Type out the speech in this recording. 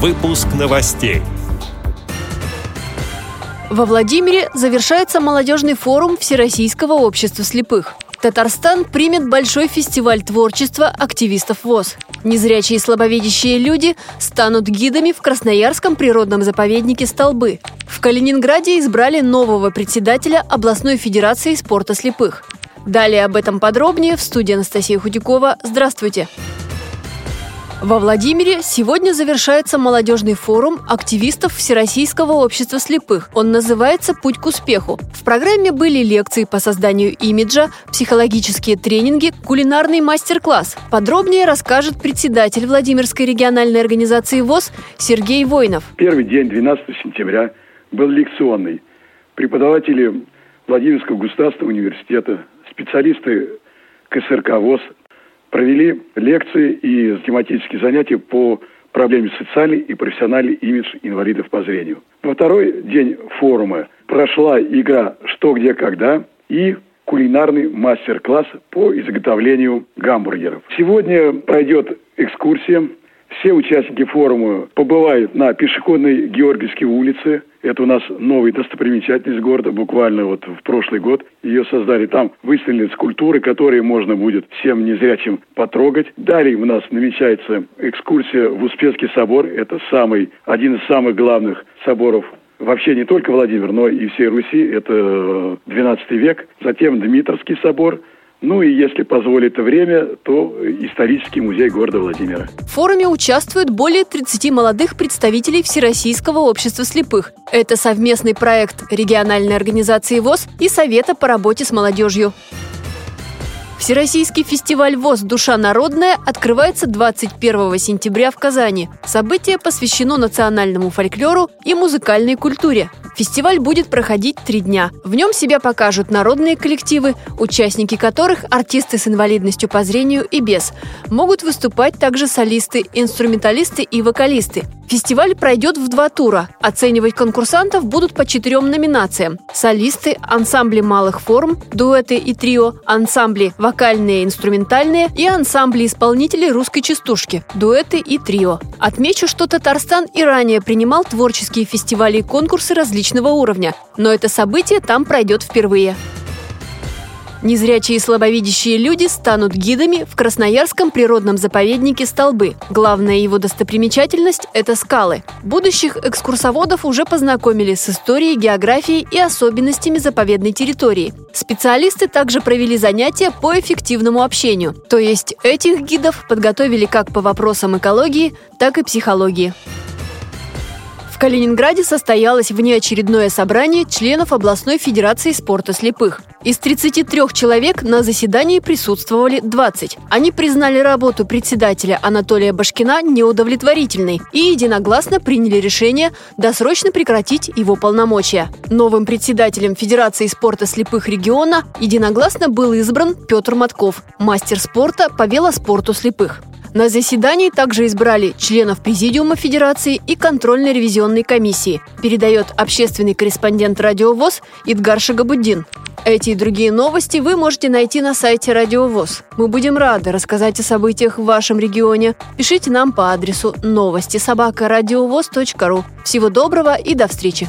Выпуск новостей. Во Владимире завершается молодежный форум Всероссийского общества слепых. Татарстан примет большой фестиваль творчества активистов ВОЗ. Незрячие и слабовидящие люди станут гидами в Красноярском природном заповеднике Столбы. В Калининграде избрали нового председателя областной федерации спорта слепых. Далее об этом подробнее в студии Анастасия Худякова. Здравствуйте! Во Владимире сегодня завершается молодежный форум активистов Всероссийского общества слепых. Он называется «Путь к успеху». В программе были лекции по созданию имиджа, психологические тренинги, кулинарный мастер-класс. Подробнее расскажет председатель Владимирской региональной организации ВОЗ Сергей Войнов. Первый день, 12 сентября, был лекционный. Преподаватели Владимирского государственного университета, специалисты КСРК ВОЗ провели лекции и тематические занятия по проблеме социальный и профессиональный имидж инвалидов по зрению. Во второй день форума прошла игра «Что, где, когда» и кулинарный мастер-класс по изготовлению гамбургеров. Сегодня пройдет экскурсия все участники форума побывают на пешеходной Георгиевской улице. Это у нас новая достопримечательность города. Буквально вот в прошлый год ее создали. Там выставлены скульптуры, которые можно будет всем незрячим потрогать. Далее у нас намечается экскурсия в Успенский собор. Это самый, один из самых главных соборов вообще не только Владимир, но и всей Руси. Это 12 век. Затем Дмитровский собор – ну и если позволит время, то исторический музей города Владимира. В форуме участвуют более 30 молодых представителей Всероссийского общества слепых. Это совместный проект региональной организации ВОЗ и Совета по работе с молодежью. Всероссийский фестиваль ВОЗ «Душа народная» открывается 21 сентября в Казани. Событие посвящено национальному фольклору и музыкальной культуре. Фестиваль будет проходить три дня. В нем себя покажут народные коллективы, участники которых – артисты с инвалидностью по зрению и без. Могут выступать также солисты, инструменталисты и вокалисты. Фестиваль пройдет в два тура. Оценивать конкурсантов будут по четырем номинациям. Солисты, ансамбли малых форм, дуэты и трио, ансамбли вокальные и инструментальные и ансамбли исполнителей русской частушки, дуэты и трио. Отмечу, что Татарстан и ранее принимал творческие фестивали и конкурсы различного уровня, но это событие там пройдет впервые. Незрячие и слабовидящие люди станут гидами в Красноярском природном заповеднике Столбы. Главная его достопримечательность – это скалы. Будущих экскурсоводов уже познакомили с историей, географией и особенностями заповедной территории. Специалисты также провели занятия по эффективному общению. То есть этих гидов подготовили как по вопросам экологии, так и психологии. В Калининграде состоялось внеочередное собрание членов областной федерации спорта слепых. Из 33 человек на заседании присутствовали 20. Они признали работу председателя Анатолия Башкина неудовлетворительной и единогласно приняли решение досрочно прекратить его полномочия. Новым председателем Федерации спорта слепых региона единогласно был избран Петр Матков, мастер спорта по велоспорту слепых. На заседании также избрали членов Президиума Федерации и контрольной ревизионной комиссии, передает общественный корреспондент Радио ВОЗ Идгар Шагабуддин. Эти и другие новости вы можете найти на сайте Радио ВОЗ. Мы будем рады рассказать о событиях в вашем регионе. Пишите нам по адресу новости собака ру. Всего доброго и до встречи!